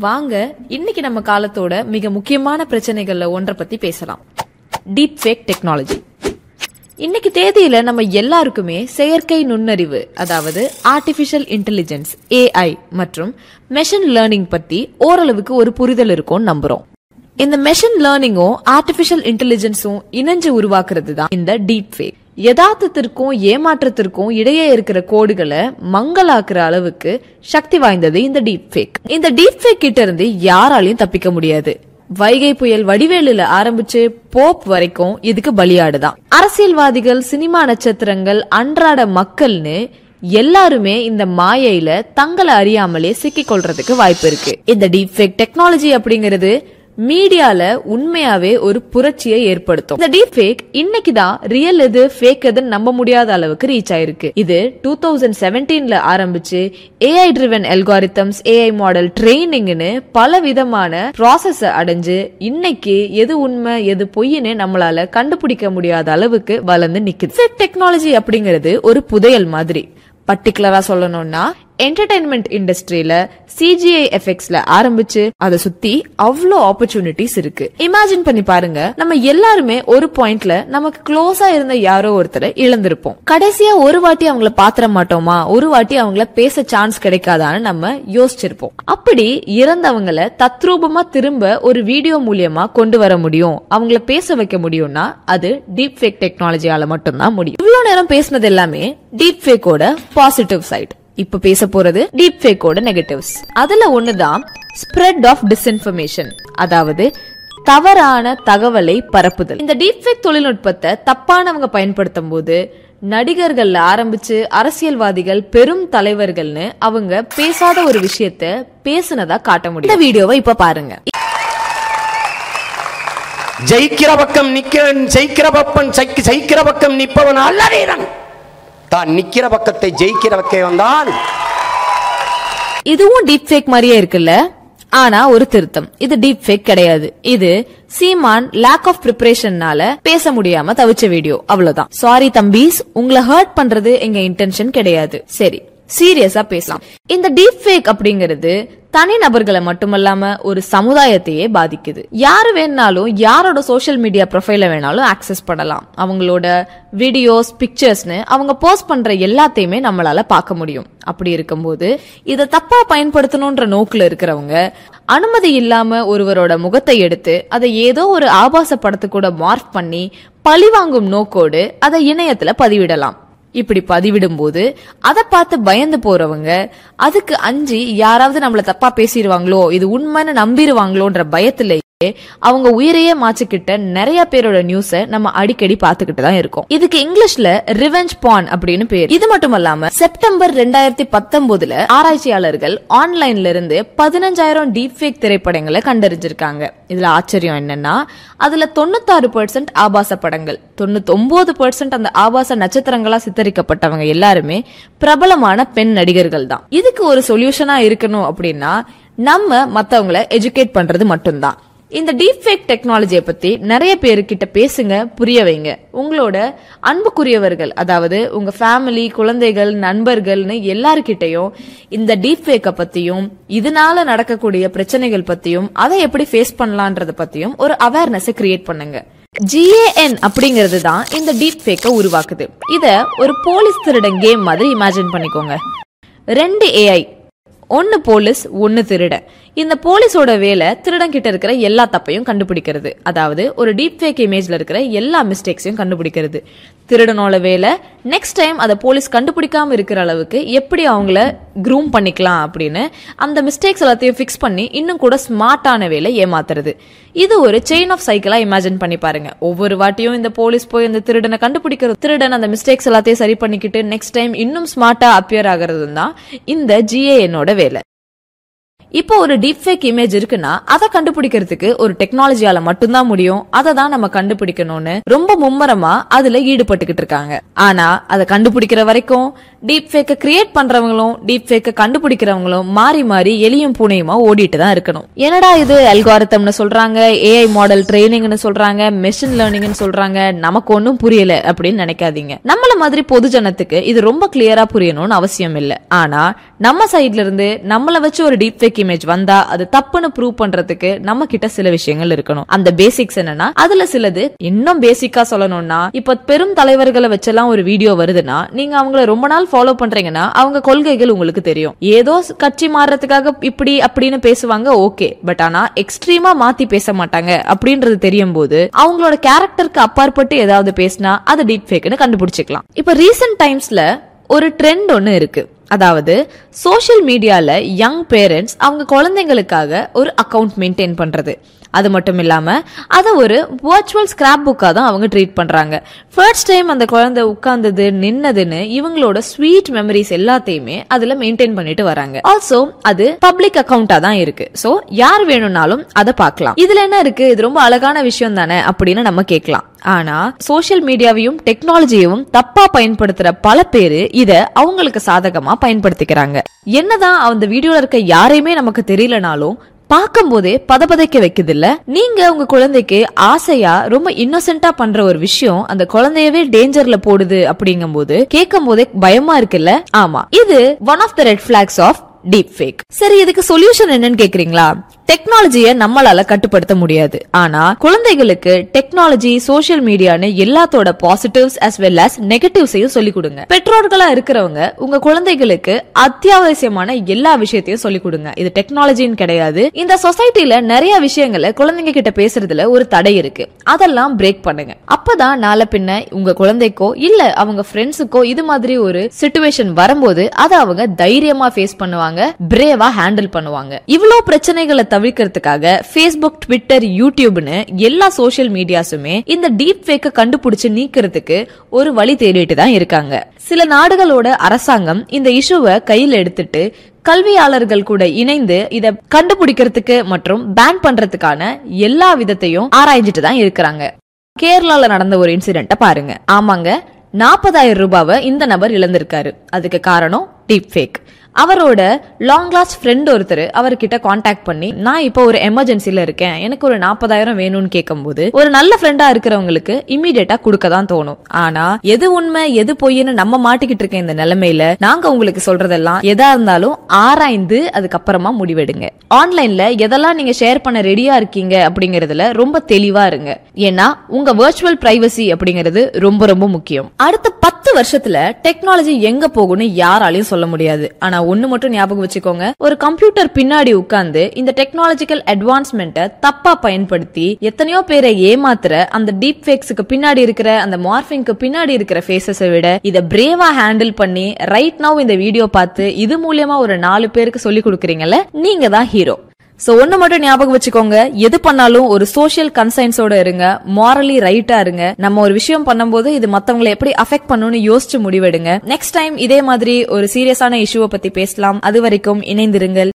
வாங்க இன்னைக்கு நம்ம காலத்தோட மிக முக்கியமான பிரச்சனைகள்ல ஒன்றை பத்தி பேசலாம். டீப் ஃபேக் டெக்னாலஜி இன்னைக்கு தேதியில நம்ம எல்லாருக்குமே செயற்கை நுண்ணறிவு அதாவது ஆர்டிபிஷியல் இன்டெலிஜென்ஸ் ஏஐ மற்றும் மெஷின் லேர்னிங் பத்தி ஓரளவுக்கு ஒரு புரிதல் இருக்கும் நம்புறோம். இந்த மெஷின் லேர்னிங்கும் ஆர்டிபிஷியல் இன்டெலிஜென்ஸும் இணைஞ்சு உருவாக்குறது தான் இந்த டீப் ஃபேக் யதார்த்தத்திற்கும் ஏமாற்றத்திற்கும் இடையே இருக்கிற கோடுகளை மங்களாக்குற அளவுக்கு சக்தி வாய்ந்தது இந்த டீப் ஃபேக் இந்த டீப் ஃபேக் கிட்ட இருந்து யாராலையும் தப்பிக்க முடியாது. வைகை புயல் வடிவேலுல ஆரம்பிச்சு போப் வரைக்கும் இதுக்கு பலியாடுதான். அரசியல்வாதிகள் சினிமா நட்சத்திரங்கள் அன்றாட மக்கள்னு எல்லாருமே இந்த மாயையில தங்களை அறியாமலே சிக்கிக் கொள்றதுக்கு வாய்ப்பு இருக்கு. இந்த டீப் ஃபேக் டெக்னாலஜி அப்படிங்கிறது மீடியால உண்மையாவே ஒரு புரட்சியை ஏற்படுத்தும். இந்த டீப் ஃபேக் இன்னைக்கு தான் ரியல் எது ஃபேக் எதுன்னு நம்ப முடியாத அளவுக்கு ரீச் ஆயிருக்கு. இது டூ தௌசண்ட் செவன்டீன்ல ஆரம்பிச்சு AI driven algorithms AI model ட்ரைனிங்னு பல விதமான ப்ராசஸ் அடைஞ்சு இன்னைக்கு எது உண்மை எது பொய்னு நம்மளால கண்டுபிடிக்க முடியாத அளவுக்கு வளர்ந்து நிக்குது. டெக்னாலஜி அப்படிங்கிறது ஒரு புதையல் மாதிரி. பர்டிகுலரா சொல்லணும்னா என்டர்டைன்மெண்ட் இண்டஸ்ட்ரியில சிஜிஐ எஃபெக்ட்ஸ்ல ஆரம்பிச்சு அதை சுத்தி அவ்வளோ ஆப்பர்ச்சுனிட்டிஸ் இருக்கு. இமேஜின் பண்ணி பாருங்க நம்ம எல்லாருமே ஒரு பாயிண்ட்ல நமக்கு க்ளோஸா இருந்த யாரோ ஒருத்தரை இழந்திருப்போம். கடைசியா ஒரு வாட்டி அவங்கள பாத்திர மாட்டோமா? ஒரு வாட்டி அவங்கள பேச சான்ஸ் கிடைக்காதான்னு நம்ம யோசிச்சிருப்போம். அப்படி இறந்தவங்கள தத்ரூபமா திரும்ப ஒரு வீடியோ மூலியமா கொண்டு வர முடியும். அவங்கள பேச வைக்க முடியும்னா அது டீப் ஃபேக் டெக்னாலஜியால மட்டும்தான் முடியும். இவ்வளவு நேரம் பேசினது எல்லாமே டீப் ஃபேக்கோட பாசிட்டிவ் சைடு இப்ப பேச போறது டீப் ஃபேக்கோட நெகட்டிவ்ஸ் அதுல ஒண்ணுதான் ஸ்ப்ரெட் ஆஃப் டிஸ்இன்ஃபர்மேஷன் அதாவது தவறான தகவலை பரப்புதல். இந்த டீப் ஃபேக் தொழில்நுட்பத்தை தப்பானவங்க பயன்படுத்தும் போது நடிகர்கள் ஆரம்பிச்சு அரசியல்வாதிகள் பெரும் தலைவர்கள்னு அவங்க பேசாத ஒரு விஷயத்த பேசுனதா காட்ட முடியும். இந்த வீடியோவை இப்ப பாருங்க. ஜெயிக்கிற பக்கம் நிக்கிறன் ஜெயிக்கிற பப்பன் ஜெயிக்கிற பக்கம் நிற்பவன் அல்லவீரன். தான் நிக்கிற பக்கத்தை ஜெயிக்கிற பக்கம் தான் இதுவும் டீப் ஃபேக் மாதிரியே இருக்குல்ல? ஆனா ஒரு திருத்தம். இது டீப் ஃபேக் கிடையாது. இது சீமான் லேக் ஆஃப் ப்ரிப்பரேஷன்னால பேச முடியாம தவிச்ச வீடியோ அவ்வளவுதான். சாரி தம்பீஸ். உங்களை ஹர்ட் பண்றது எங்க இன்டென்ஷன் கிடையாது. சரி. சீரியஸா பேசலாம். இந்த டீப் ஃபேக் அப்படிங்கிறது தனி நபர்களை மட்டுமல்லாம ஒரு சமுதாயத்தையே பாதிக்குது. யாரு வேணாலும் யாரோட சோஷியல் மீடியா ப்ரொஃபைல வேணாலும் ஆக்சஸ் பண்ணலாம். அவங்களோட வீடியோஸ் பிக்சர்ஸ்னு அவங்க போஸ்ட் பண்ற எல்லாத்தையுமே நம்மளால பார்க்க முடியும். அப்படி இருக்கும்போது இதை தப்பா பயன்படுத்தணும்ன்ற நோக்குல இருக்கிறவங்க அனுமதி இல்லாம ஒருவரோட முகத்தை எடுத்து அதை ஏதோ ஒரு ஆபாச படத்து கூட மார்க் பண்ணி பழிவாங்கும் நோக்கோடு அதை இணையத்துல பதிவிடலாம். இப்படி பதிவிடும் போது அதை பார்த்து பயந்து போறவங்க அதுக்கு அஞ்சு யாராவது நம்மள தப்பா பேசிடுவாங்களோ இது உண்மைன்னு நம்பிடுவாங்களோன்ற பயத்துல அவங்க உயிரையே மாச்சுக்கிட்ட நிறைய பேரோட நியூஸ நம்ம அடிக்கடி பாத்துக்கிட்டு தான் இருக்கோம். இதுக்கு இங்கிலீஷ்ல ரிவெஞ்ச் பான் அப்படின்னு பேர். இது மட்டும் இல்லாம செப்டம்பர் ரெண்டாயிரத்தி பத்தொன்பதுல ஆராய்ச்சியாளர்கள் ஆன்லைன்ல இருந்து பதினஞ்சாயிரம் டீப் ஃபேக் திரைப்படங்களை கண்டறிஞ்சிருக்காங்க. இதுல ஆச்சரியம் என்னன்னா அதுல தொண்ணூத்தாறு பெர்சென்ட் ஆபாச படங்கள் தொண்ணூத்தொன்பது பெர்சென்ட் அந்த ஆபாச நட்சத்திரங்களா சித்தரிக்கப்பட்டவங்க எல்லாருமே பிரபலமான பெண் நடிகர்கள் தான். இதுக்கு ஒரு சொல்யூஷனா இருக்கணும் அப்படின்னா நம்ம மத்தவங்களை எஜுகேட் பண்றது மட்டும்தான். இந்த டீப் ஃபேக் டெக்னாலஜியை பத்தி நிறைய பேருக்கிட்ட பேசுங்க புரிய வைங்க. உங்களோட அன்புக்குரியவர்கள் அதாவது உங்க ஃபேமிலி குழந்தைகள் நண்பர்கள்னு எல்லாருக்கிட்டையும் இந்த டீப் ஃபேக்கை பத்தியும் இதனால நடக்கக்கூடிய பிரச்சனைகள் பத்தியும் அதை எப்படி ஃபேஸ் பண்ணலான்றத பத்தியும் ஒரு அவேர்னஸை கிரியேட் பண்ணுங்க. ஜிஏஎன் அப்படிங்கிறது தான் இந்த டீப் ஃபேக்கை உருவாக்குது. இத ஒரு போலீஸ் திருடன் கேம் மாதிரி இமேஜின் பண்ணிக்கோங்க. ரெண்டு ஏஐ ஒன்னு போலீஸ் ஒன்னு திருட இந்த போலீஸோட வேலை திருடன் கிட்ட இருக்கிற எல்லா தப்பையும் கண்டுபிடிக்கிறது. அதாவது ஒரு டீப் ஃபேக் இமேஜ்ல இருக்கிற எல்லா மிஸ்டேக்ஸையும் கண்டுபிடிக்கிறது. திருடனோட வேலை நெக்ஸ்ட் டைம் அதை போலீஸ் கண்டுபிடிக்காம இருக்கிற அளவுக்கு எப்படி அவங்கள க்ரூம் பண்ணிக்கலாம் அப்படின்னு அந்த மிஸ்டேக்ஸ் எல்லாத்தையும் ஃபிக்ஸ் பண்ணி இன்னும் கூட ஸ்மார்ட்டான வேலை ஏமாத்துறது. இது ஒரு செயின் ஆஃப் சைக்கிளா இமேஜின் பண்ணி பாருங்க. ஒவ்வொரு வாட்டியும் இந்த போலீஸ் போய் இந்த திருடனை கண்டுபிடிக்கிறது. திருடன் அந்த மிஸ்டேக்ஸ் எல்லாத்தையும் சரி பண்ணிக்கிட்டு நெக்ஸ்ட் டைம் இன்னும் ஸ்மார்ட்டா அப்பியர் ஆகிறது தான் இந்த ஜிஏஎன்னோட வேலை. இப்போ ஒரு டீப் ஃபேக் இமேஜ் இருக்குன்னா அதை கண்டுபிடிக்கிறதுக்கு ஒரு டெக்னாலஜியால மட்டும்தான் முடியும். அதை தான் நம்ம கண்டுபிடிக்கணும்னு ரொம்ப மும்மரமா அதுல ஈடுபட்டுக்கிட்டு இருக்காங்க. ஆனா அதை கண்டுபிடிக்கிற வரைக்கும் டீப் ஃபேக்க கிரியேட் பண்றவங்களும் டீப் ஃபேக்க கண்டுபிடிக்கிறவங்களும் மாறி மாறி எலியும் பூனையுமா ஓடிட்டு தான் இருக்கணும். என்னடா இது அல்காரிதம்னு சொல்றாங்க ஏஐ மாடல் ட்ரைனிங்னு சொல்றாங்க மெஷின் லேர்னிங்னு சொல்றாங்க நமக்கு ஒன்றும் புரியல அப்படின்னு நினைக்காதீங்க. நம்மள மாதிரி பொது ஜனத்துக்கு இது ரொம்ப கிளியரா புரியணும்னு அவசியம் இல்ல. ஆனா நம்ம சைட்ல இருந்து நம்மள வச்சு ஒரு டீப் ஃபேக் ஃபேக் இமேஜ் வந்தா அது தப்புன்னு ப்ரூவ் பண்றதுக்கு நம்ம கிட்ட சில விஷயங்கள் இருக்கணும். அந்த பேசிக்ஸ் என்னன்னா அதுல சிலது இன்னும் பேசிக்கா சொல்லணும்னா இப்ப பெரும் தலைவர்களை வச்செல்லாம் ஒரு வீடியோ வருதுன்னா நீங்க அவங்கள ரொம்ப நாள் ஃபாலோ பண்றீங்கன்னா அவங்க கொள்கைகள் உங்களுக்கு தெரியும். ஏதோ கட்சி மாறுறதுக்காக இப்படி அப்படின்னு பேசுவாங்க ஓகே பட் ஆனா எக்ஸ்ட்ரீமா மாத்தி பேச மாட்டாங்க அப்படின்றது தெரியும் போது அவங்களோட கேரக்டருக்கு அப்பாற்பட்டு ஏதாவது பேசினா அது டீப் ஃபேக்னு கண்டுபிடிச்சிக்கலாம். இப்ப ரீசெண்ட் டைம்ஸ்ல ஒரு ட்ரெண்ட் ஒன்னு இருக்கு. அதாவது சோஷியல் மீடியால யங் பேரண்ட்ஸ் அவங்க குழந்தைங்களுக்காக ஒரு அக்கவுண்ட் மெயின்டைன் பண்றது. அது மட்டும் இல்லாமல் அதை ஒரு வர்ச்சுவல் ஸ்கிராப் புக்காக தான் அவங்க ட்ரீட் பண்ணுறாங்க ஃபர்ஸ்ட் டைம் அந்த குழந்தை உட்கார்ந்தது நின்னதுன்னு இவங்களோட ஸ்வீட் மெமரிஸ் எல்லாத்தையுமே அதில் மெயின்டைன் பண்ணிட்டு வராங்க. ஆல்சோ அது பப்ளிக் அக்கௌண்ட்டாக தான் இருக்கு. ஸோ யார் வேணும்னாலும் அதை பார்க்கலாம். இதில் என்ன இருக்கு? இது ரொம்ப அழகான விஷயம் தானே அப்படின்னு நம்ம கேட்கலாம். ஆனா சோஷியல் மீடியாவையும் டெக்னாலஜியையும் தப்பா பயன்படுத்துற பல பேரு இத அவங்களுக்கு சாதகமா பயன்படுத்திக்கிறாங்க. என்னதான் அந்த வீடியோல இருக்க யாரையுமே நமக்கு தெரியலனாலும் பார்க்கும்போதே பதபதைக்க வைக்குது இல்ல நீங்க உங்க குழந்தைக்கு ஆசையா ரொம்ப இன்னோசென்டா பண்ற ஒரு விஷயம் அந்த குழந்தையவே டேஞ்சர்ல போடுது அப்படிங்கும்போது கேட்கும் போதே பயமா இருக்குல்ல? ஆமா. இது one of the red flags of deep fake சரி இதுக்கு சொல்யூஷன் என்னன்னு கேக்குறீங்களா? டெக்னாலஜியை நம்மளால கட்டுப்படுத்த முடியாது. ஆனா குழந்தைகளுக்கு டெக்னாலஜி சோஷியல் மீடியான்னு எல்லாத்தோட பாசிட்டிவ்ஸ் அஸ் வெல் அஸ் நெகட்டிவ்ஸையும் சொல்லிக் கொடுங்க. பெற்றோர்களா இருக்கிறவங்க உங்க குழந்தைகளுக்கு அத்தியாவசியமான எல்லா விஷயத்தையும் சொல்லிக் கொடுங்க. இது டெக்னாலஜின்னு கிடையாது. இந்த சொசைட்டில நிறைய விஷயங்களை குழந்தைங்க கிட்ட பேசுறதுல ஒரு தடை இருக்கு. அதெல்லாம் பிரேக் பண்ணுங்க. அப்பதான் நாளை பின்ன உங்க குழந்தைக்கோ இல்ல அவங்க ஃப்ரெண்ட்ஸுக்கோ இது மாதிரி ஒரு சுச்சுவேஷன் வரும்போது அதை அவங்க தைரியமா ஃபேஸ் பண்ணுவாங்க பிரேவா ஹேண்டில் பண்ணுவாங்க. இவ்வளவு பிரச்சனைகளை தவிர்க்கிறதுக்காக ஃபேஸ்புக் ட்விட்டர் யூடியூப்னு எல்லா சோஷியல் மீடியாஸுமே இந்த டீப் ஃபேக்க கண்டுபிடிச்சு நீக்கிறதுக்கு ஒரு வழி தேடிட்டு தான் இருக்காங்க. சில நாடுகளோட அரசாங்கம் இந்த இஷ்யூவை கையில் எடுத்துட்டு கல்வியாளர்கள் கூட இணைந்து இத கண்டுபிடிக்கிறதுக்கு மற்றும் பேன் பண்றதுக்கான எல்லா விதத்தையும் ஆராய்ஞ்சிட்டு தான் இருக்கிறாங்க. கேரளால நடந்த ஒரு இன்சிடென்ட்ட பாருங்க. ஆமாங்க நாற்பதாயிரம் ரூபாவை இந்த நபர் இழந்திருக்காரு. அதுக்கு காரணம் டீப் ஃபேக் அவரோட லாங் லாஸ்ட் ஃப்ரெண்ட் ஒருத்தர் அவர்கிட்ட காண்டாக்ட் பண்ணி நான் இப்போ ஒரு எமர்ஜென்சில இருக்கேன். எனக்கு ஒரு நாற்பதாயிரம் வேணும்னு கேட்கும்போது ஒரு நல்ல ஃப்ரெண்டா இருக்கிறவங்களுக்கு இமீடியட்டா கொடுக்க தான் தோணும். ஆனா எது உண்மை எது பொய்ன்னு நம்ம மாட்டிக்கிட்டு இருக்க இந்த நிலைமையில நாங்க உங்களுக்கு சொல்றதெல்லாம் எதா இருந்தாலும் ஆராய்ந்து அதுக்கப்புறமா முடிவெடுங்க. ஆன்லைன்ல எதெல்லாம் நீங்க ஷேர் பண்ண ரெடியா இருக்கீங்க அப்படிங்கறதுல ரொம்ப தெளிவா இருங்க. ஏன்னா உங்க வர்ச்சுவல் பிரைவசி அப்படிங்கிறது ரொம்ப ரொம்ப முக்கியம். அடுத்த பத்து வருஷத்துல டெக்னாலஜி எங்க போகும்னு யாராலையும் சொல்ல முடியாது. ஆனா ஒண்ணு மட்டும் ஞாபகம் வச்சுக்கோங்க. ஒரு கம்ப்யூட்டர் பின்னாடி உட்கார்ந்து இந்த டெக்னாலஜிக்கல் அட்வான்ஸ்மெண்ட்டை தப்பா பயன்படுத்தி எத்தனையோ பேரை ஏமாத்துற அந்த டீப் ஃபேக்ஸுக்கு பின்னாடி இருக்கிற அந்த மார்பிங்க்கு பின்னாடி இருக்கிற ஃபேஸஸை விட இத பிரேவா ஹேண்டில் பண்ணி ரைட் நவ் இந்த வீடியோ பார்த்து இது மூலியமா ஒரு நாலு பேருக்கு சொல்லி கொடுக்குறீங்கல்ல நீங்க தான் ஹீரோ சோ ஒன்று மட்டும் ஞாபகம் வச்சுக்கோங்க. எது பண்ணாலும் ஒரு சோஷியல் கன்சைன்ஸோட இருங்க. மாரலி ரைட்டா இருங்க. நம்ம ஒரு விஷயம் பண்ணும்போது இது மத்தவங்களை எப்படி அஃபெக்ட் பண்ணும்னு யோசிச்சு முடிவெடுங்க. நெக்ஸ்ட் டைம் இதே மாதிரி ஒரு சீரியஸான இஷ்யூவை பத்தி பேசலாம். அது வரைக்கும் இணைந்திருங்கள்.